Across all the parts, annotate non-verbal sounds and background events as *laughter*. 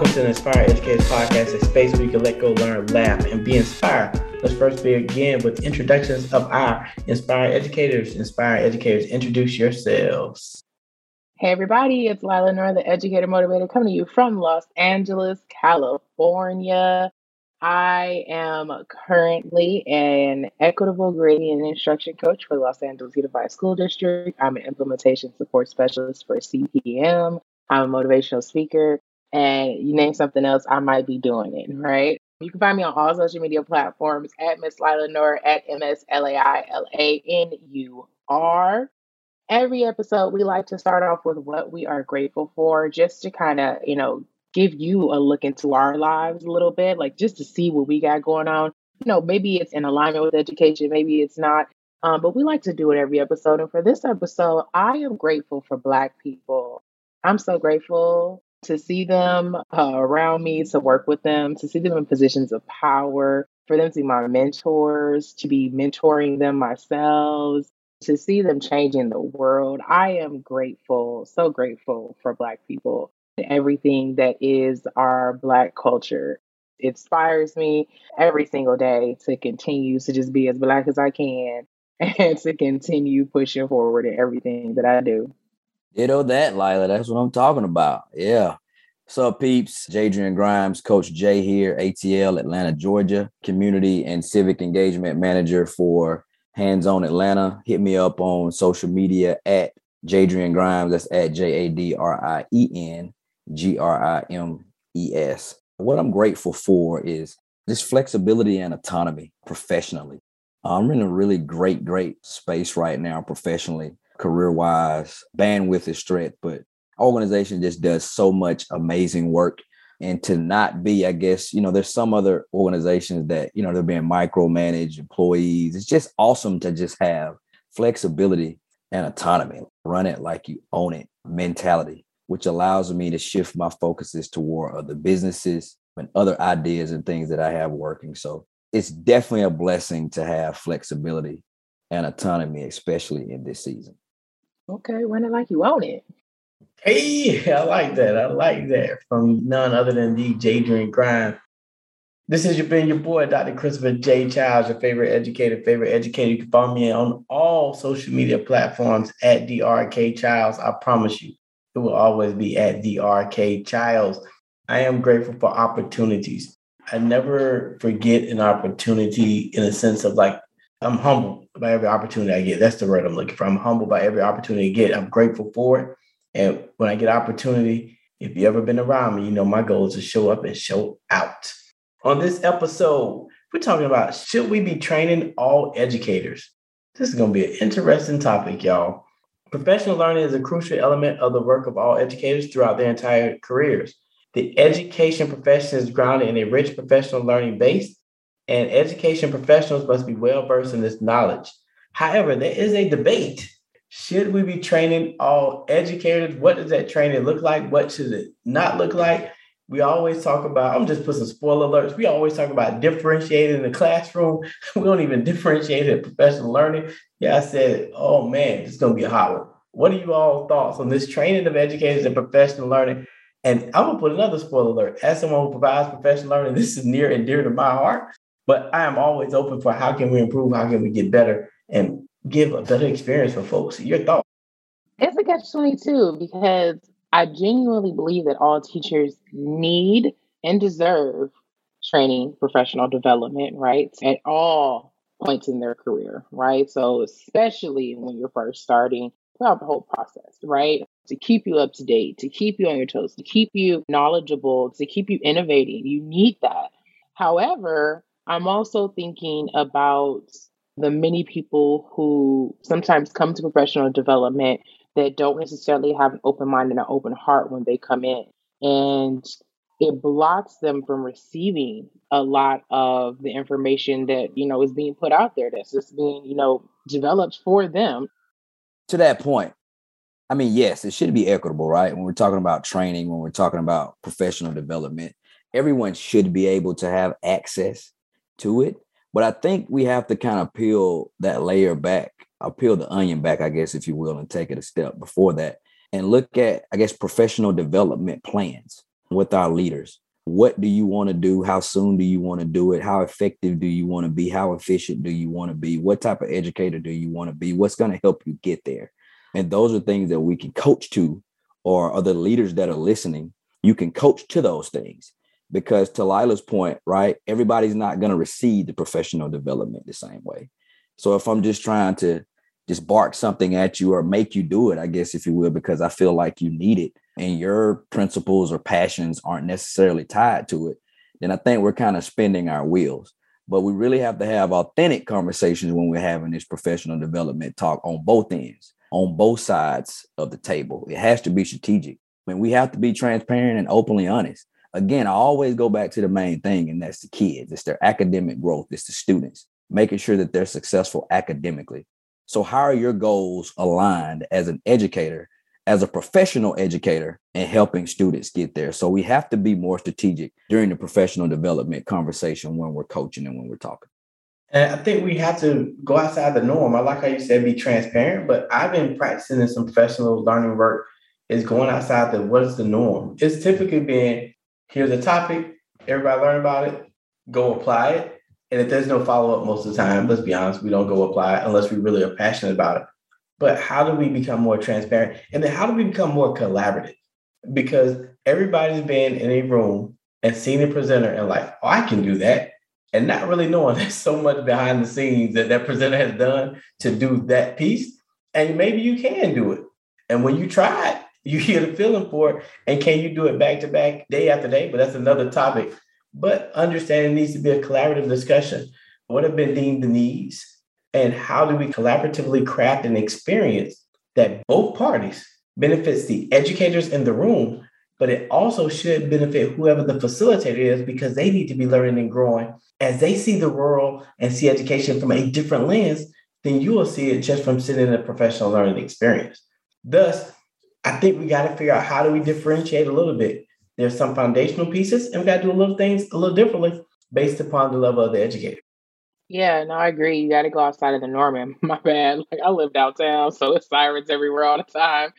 Welcome to the Inspire Educators Podcast, a space where you can let go, learn, laugh, and be inspired. Let's first begin with introductions of our Inspire Educators. Inspire Educators, introduce yourselves. Hey everybody, it's Lila Nur, the educator motivator, coming to you from Los Angeles, California. I am currently an equitable grading instruction coach for the Los Angeles Unified School District. I'm an implementation support specialist for CPM. I'm a motivational speaker, and you name something else, I might be doing it, right? You can find me on all social media platforms at Miss Lila Nur at M S L A I L A N U R. Every episode, we like to start off with what we are grateful for, just to kind of, you know, give you a look into our lives a little bit, like just to see what we got going on. You know, maybe it's in alignment with education, maybe it's not. Um, but we like to do it every episode. And for this episode, I am grateful for Black people. I'm so grateful to see them uh, around me, to work with them, to see them in positions of power, for them to be my mentors, to be mentoring them myself, to see them changing the world. I am grateful, so grateful for Black people and everything that is our Black culture. It inspires me every single day to continue to just be as Black as I can *laughs* and to continue pushing forward in everything that I do. Ditto that, Lila. That's what I'm talking about. Yeah. So, peeps? Jadrien Grimes, Coach Jay here, ATL, Atlanta, Georgia, Community and Civic Engagement Manager for Hands On Atlanta. Hit me up on social media at Jadrien Grimes. That's at J A D R I E N G R I M E S. What I'm grateful for is this flexibility and autonomy professionally. I'm in a really great, great space right now professionally, career wise. Bandwidth is stretched, but organization just does so much amazing work. And to not be, I guess, you know, there's some other organizations that, you know, they're being micromanaged employees. It's just awesome to just have flexibility and autonomy. Run it like you own it mentality which allows me to shift my focuses toward other businesses and other ideas and things that I have working. So it's definitely a blessing to have flexibility and autonomy, especially in this season. Okay, when it like you own it. Hey, *laughs* I like that. I like that from none other than the Jadrien Grind. This has been your boy, Dr. Christopher J. Childs, your favorite educator, favorite educator. You can follow me on all social media platforms at DRK Childs. I promise you, it will always be at the RK Childs. I am grateful for opportunities. I never forget an opportunity in a sense of like, I'm humble by every opportunity I get. That's the word I'm looking for. I'm humble by every opportunity I get. I'm grateful for it. And when I get opportunity, if you ever been around me, you know my goal is to show up and show out. On this episode, we're talking about should we be training all educators? This is going to be an interesting topic, y'all. Professional learning is a crucial element of the work of all educators throughout their entire careers. The education profession is grounded in a rich professional learning base, and education professionals must be well versed in this knowledge. However, there is a debate. Should we be training all educators? What does that training look like? What should it not look like? We always talk about, I'm just put some spoiler alerts. We always talk about differentiating in the classroom. *laughs* We don't even differentiate in professional learning. Yeah, I said, oh man, it's going to be a hot one. What are you all thoughts on this training of educators and professional learning? And I'm gonna put another spoiler alert. As someone who provides professional learning, this is near and dear to my heart. But I am always open for how can we improve, how can we get better, and give a better experience for folks. Your thoughts? It's a catch twenty two because I genuinely believe that all teachers need and deserve training, professional development, right? At all points in their career, right? So, especially when you're first starting throughout the whole process, right? To keep you up to date, to keep you on your toes, to keep you knowledgeable, to keep you innovating. You need that. However, I'm also thinking about the many people who sometimes come to professional development that don't necessarily have an open mind and an open heart when they come in. And it blocks them from receiving a lot of the information that, you know, is being put out there that's just being, you know, developed for them. To that point, I mean, yes, it should be equitable, right? When we're talking about training, when we're talking about professional development, everyone should be able to have access to it. But I think we have to kind of peel that layer back I'll peel the onion back, I guess, if you will, and take it a step before that and look at, I guess, professional development plans. with our leaders. What do you want to do? How soon do you want to do it? How effective do you want to be? How efficient do you want to be? What type of educator do you want to be? What's going to help you get there? And those are things that we can coach to, or other leaders that are listening, you can coach to those things. Because to Lila's point, right, everybody's not going to receive the professional development the same way. So if I'm just trying to just bark something at you or make you do it, I guess, if you will, because I feel like you need it and your principles or passions aren't necessarily tied to it, then I think we're kind of spinning our wheels. But we really have to have authentic conversations when we're having this professional development talk on both ends, on both sides of the table. It has to be strategic. I mean, we have to be transparent and openly honest. Again, I always go back to the main thing, and that's the kids. It's their academic growth, it's the students, making sure that they're successful academically. So, how are your goals aligned as an educator as a professional educator and helping students get there. So we have to be more strategic during the professional development conversation when we're coaching and when we're talking. And I think we have to go outside the norm. I like how you said be transparent, but I've been practicing in some professional learning work is going outside the what is the norm. It's typically been here's a topic, everybody learn about it, go apply it. And if there's no follow up most of the time, let's be honest, we don't go apply it unless we really are passionate about it but how do we become more transparent? And then how do we become more collaborative? Because everybody's been in a room and seen a presenter and like, oh, I can do that. And not really knowing *laughs* there's so much behind the scenes that that presenter has done to do that piece. And maybe you can do it. And when you try it, you get a feeling for it. And can you do it back to back, day after day? But that's another topic. But understanding needs to be a collaborative discussion. What have been deemed the needs? and how do we collaboratively craft an experience that both parties benefits the educators in the room but it also should benefit whoever the facilitator is because they need to be learning and growing as they see the world and see education from a different lens than you will see it just from sitting in a professional learning experience thus i think we got to figure out how do we differentiate a little bit there's some foundational pieces and we got to do a little things a little differently based upon the level of the educator yeah, no, I agree. You got to go outside of the norm. And *laughs* my bad. Like I live downtown, so it's sirens everywhere all the time.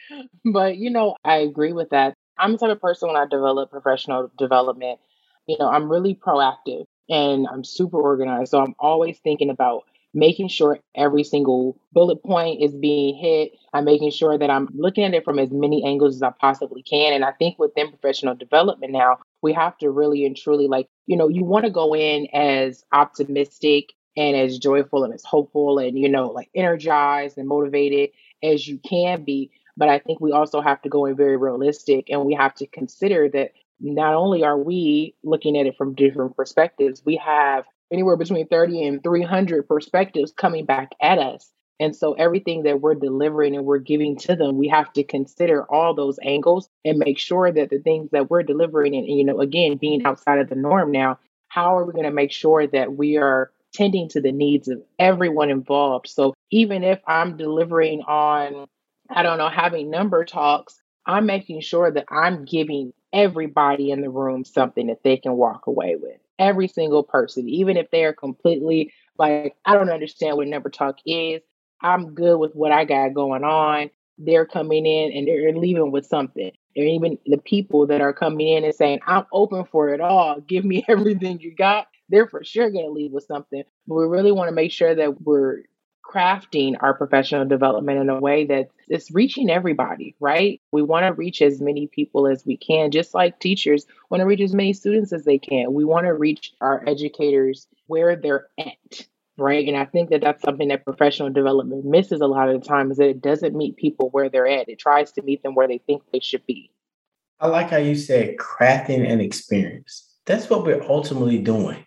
But you know, I agree with that. I'm the type of person when I develop professional development, you know, I'm really proactive and I'm super organized. So I'm always thinking about making sure every single bullet point is being hit. I'm making sure that I'm looking at it from as many angles as I possibly can. And I think within professional development now, we have to really and truly like, you know, you want to go in as optimistic and as joyful and as hopeful and you know like energized and motivated as you can be but i think we also have to go in very realistic and we have to consider that not only are we looking at it from different perspectives we have anywhere between 30 and 300 perspectives coming back at us and so everything that we're delivering and we're giving to them, we have to consider all those angles and make sure that the things that we're delivering and, you know, again, being outside of the norm now, how are we going to make sure that we are tending to the needs of everyone involved. So even if I'm delivering on, I don't know, having number talks, I'm making sure that I'm giving everybody in the room something that they can walk away with. Every single person, even if they are completely like, I don't understand what number talk is. I'm good with what I got going on. They're coming in and they're leaving with something. And even the people that are coming in and saying, I'm open for it all. *laughs* Give me everything you got they're for sure going to leave with something. But we really want to make sure that we're crafting our professional development in a way that it's reaching everybody, right? We want to reach as many people as we can, just like teachers want to reach as many students as they can. We want to reach our educators where they're at, right? And I think that that's something that professional development misses a lot of the time is that it doesn't meet people where they're at. It tries to meet them where they think they should be. I like how you said crafting an experience. That's what we're ultimately doing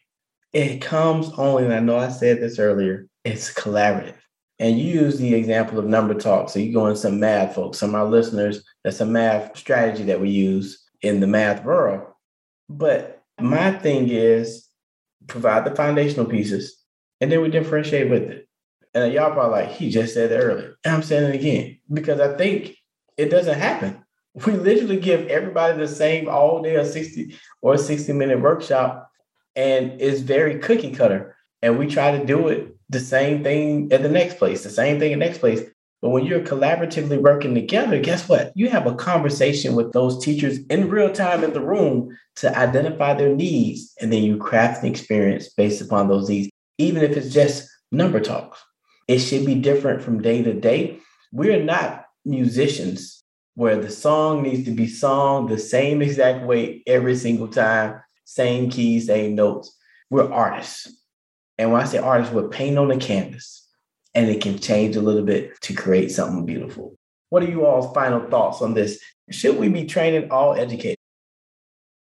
it comes only, and I know I said this earlier, it's collaborative. And you use the example of number talk. So you go in some math folks, some of our listeners, that's a math strategy that we use in the math world. But my thing is provide the foundational pieces and then we differentiate with it. And y'all probably like, he just said that earlier. And I'm saying it again because I think it doesn't happen. We literally give everybody the same all day or 60 or 60 minute workshop and it's very cookie cutter. And we try to do it the same thing at the next place, the same thing at the next place. But when you're collaboratively working together, guess what? You have a conversation with those teachers in real time in the room to identify their needs. And then you craft an experience based upon those needs, even if it's just number talks. It should be different from day to day. We're not musicians where the song needs to be sung the same exact way every single time, same keys, same notes. We're artists. And when I say artists, we're painting on the canvas and it can change a little bit to create something beautiful. What are you all's final thoughts on this? Should we be training all educators?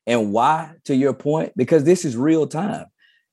And why, to your point? Because this is real time.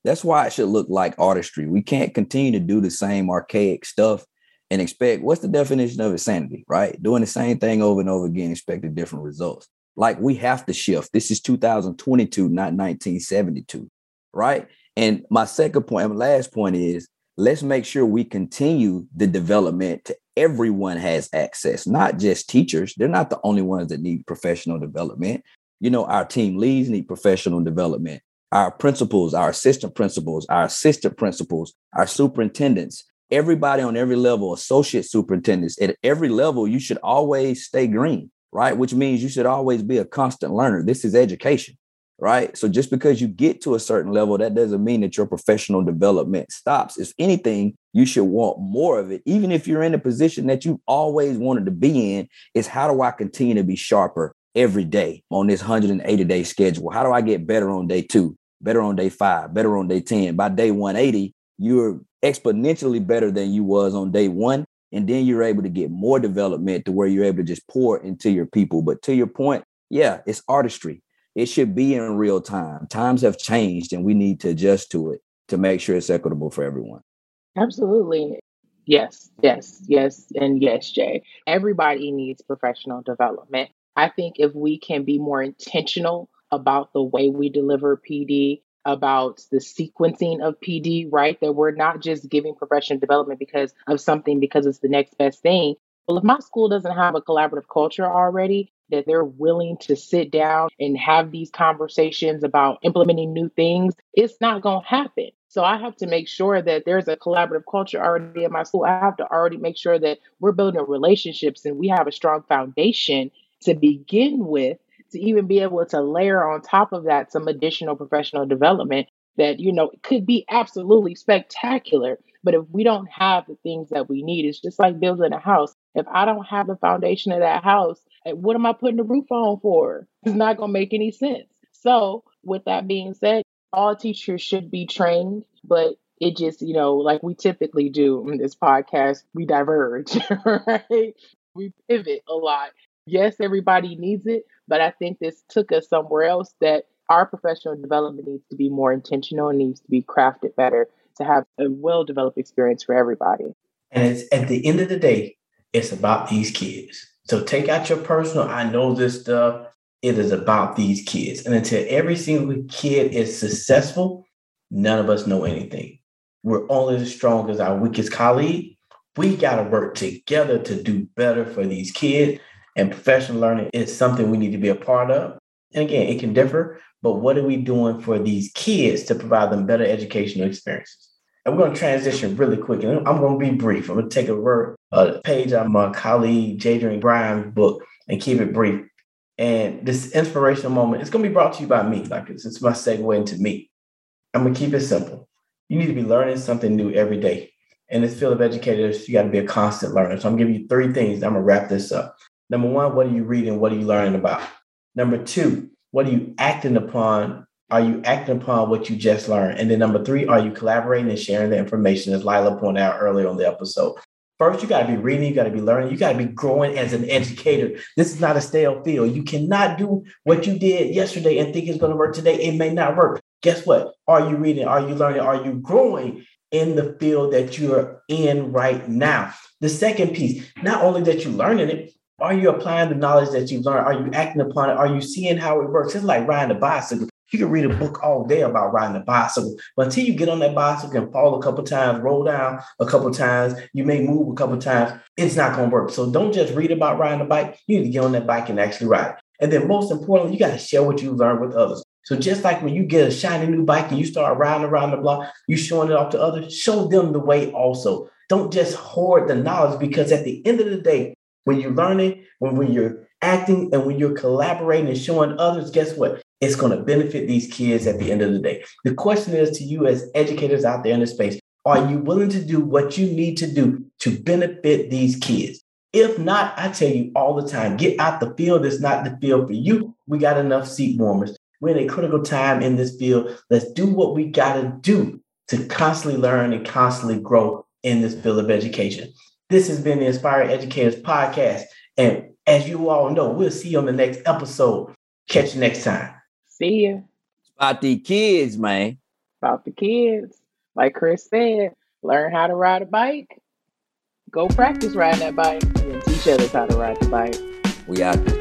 That's why it should look like artistry. We can't continue to do the same archaic stuff and expect what's the definition of insanity, right? Doing the same thing over and over again, expecting different results. Like we have to shift. This is 2022, not 1972, right? And my second point and last point is let's make sure we continue the development to everyone has access, not just teachers. They're not the only ones that need professional development. You know, our team leads need professional development. Our principals, our assistant principals, our assistant principals, our superintendents, everybody on every level, associate superintendents at every level, you should always stay green, right? Which means you should always be a constant learner. This is education, right? So just because you get to a certain level, that doesn't mean that your professional development stops. If anything, you should want more of it. Even if you're in a position that you always wanted to be in, is how do I continue to be sharper every day on this 180 day schedule? How do I get better on day two, better on day five, better on day 10? By day 180, you're exponentially better than you was on day one. And then you're able to get more development to where you're able to just pour into your people. But to your point, yeah, it's artistry. It should be in real time. Times have changed and we need to adjust to it to make sure it's equitable for everyone. Absolutely. Yes, yes, yes, and yes, Jay. Everybody needs professional development. I think if we can be more intentional about the way we deliver PD, about the sequencing of PD, right? That we're not just giving professional development because of something because it's the next best thing. Well, if my school doesn't have a collaborative culture already, that they're willing to sit down and have these conversations about implementing new things, it's not going to happen. So I have to make sure that there's a collaborative culture already in my school. I have to already make sure that we're building relationships and we have a strong foundation to begin with to even be able to layer on top of that some additional professional development that you know could be absolutely spectacular but if we don't have the things that we need it's just like building a house if i don't have the foundation of that house what am i putting the roof on for? It's not going to make any sense. So with that being said all teachers should be trained but it just you know like we typically do in this podcast we diverge *laughs* right? We pivot a lot. Yes everybody needs it but I think this took us somewhere else that our professional development needs to be more intentional and needs to be crafted better to have a well developed experience for everybody. And it's at the end of the day, it's about these kids. So take out your personal, I know this stuff. It is about these kids. And until every single kid is successful, none of us know anything. We're only as strong as our weakest colleague. We got to work together to do better for these kids. And professional learning is something we need to be a part of. And again, it can differ, but what are we doing for these kids to provide them better educational experiences? And we're going to transition really quick. And I'm going to be brief. I'm going to take a a page out of my colleague Jadrien Grimes' book and keep it brief. And this inspirational moment is going to be brought to you by me. Like it's, it's my segue into me. I'm going to keep it simple. You need to be learning something new every day. In this field of educators, you got to be a constant learner. So I'm giving you three things. I'm going to wrap this up. Number one, what are you reading? What are you learning about? Number two, what are you acting upon? Are you acting upon what you just learned? And then number three, are you collaborating and sharing the information, as Lila pointed out earlier on the episode? First, you got to be reading, you got to be learning, you got to be growing as an educator. This is not a stale field. You cannot do what you did yesterday and think it's going to work today. It may not work. Guess what? Are you reading? Are you learning? Are you growing in the field that you're in right now? The second piece, not only that you're learning it, are you applying the knowledge that you've learned? Are you acting upon it? Are you seeing how it works? It's like riding a bicycle. You can read a book all day about riding a bicycle, but until you get on that bicycle and fall a couple times, roll down a couple times, you may move a couple times, it's not going to work. So don't just read about riding a bike. You need to get on that bike and actually ride. And then most importantly, you got to share what you learned with others. So just like when you get a shiny new bike and you start riding around the block, you showing it off to others, show them the way also. Don't just hoard the knowledge because at the end of the day, when you're learning, when, when you're acting, and when you're collaborating and showing others, guess what? It's going to benefit these kids at the end of the day. The question is to you as educators out there in the space are you willing to do what you need to do to benefit these kids? If not, I tell you all the time, get out the field. It's not the field for you. We got enough seat warmers. We're in a critical time in this field. Let's do what we got to do to constantly learn and constantly grow in this field of education. This has been the Inspired Educators Podcast. And as you all know, we'll see you on the next episode. Catch you next time. See you. About the kids, man. About the kids. Like Chris said, learn how to ride a bike. Go practice riding that bike and teach others how to ride the bike. We out there.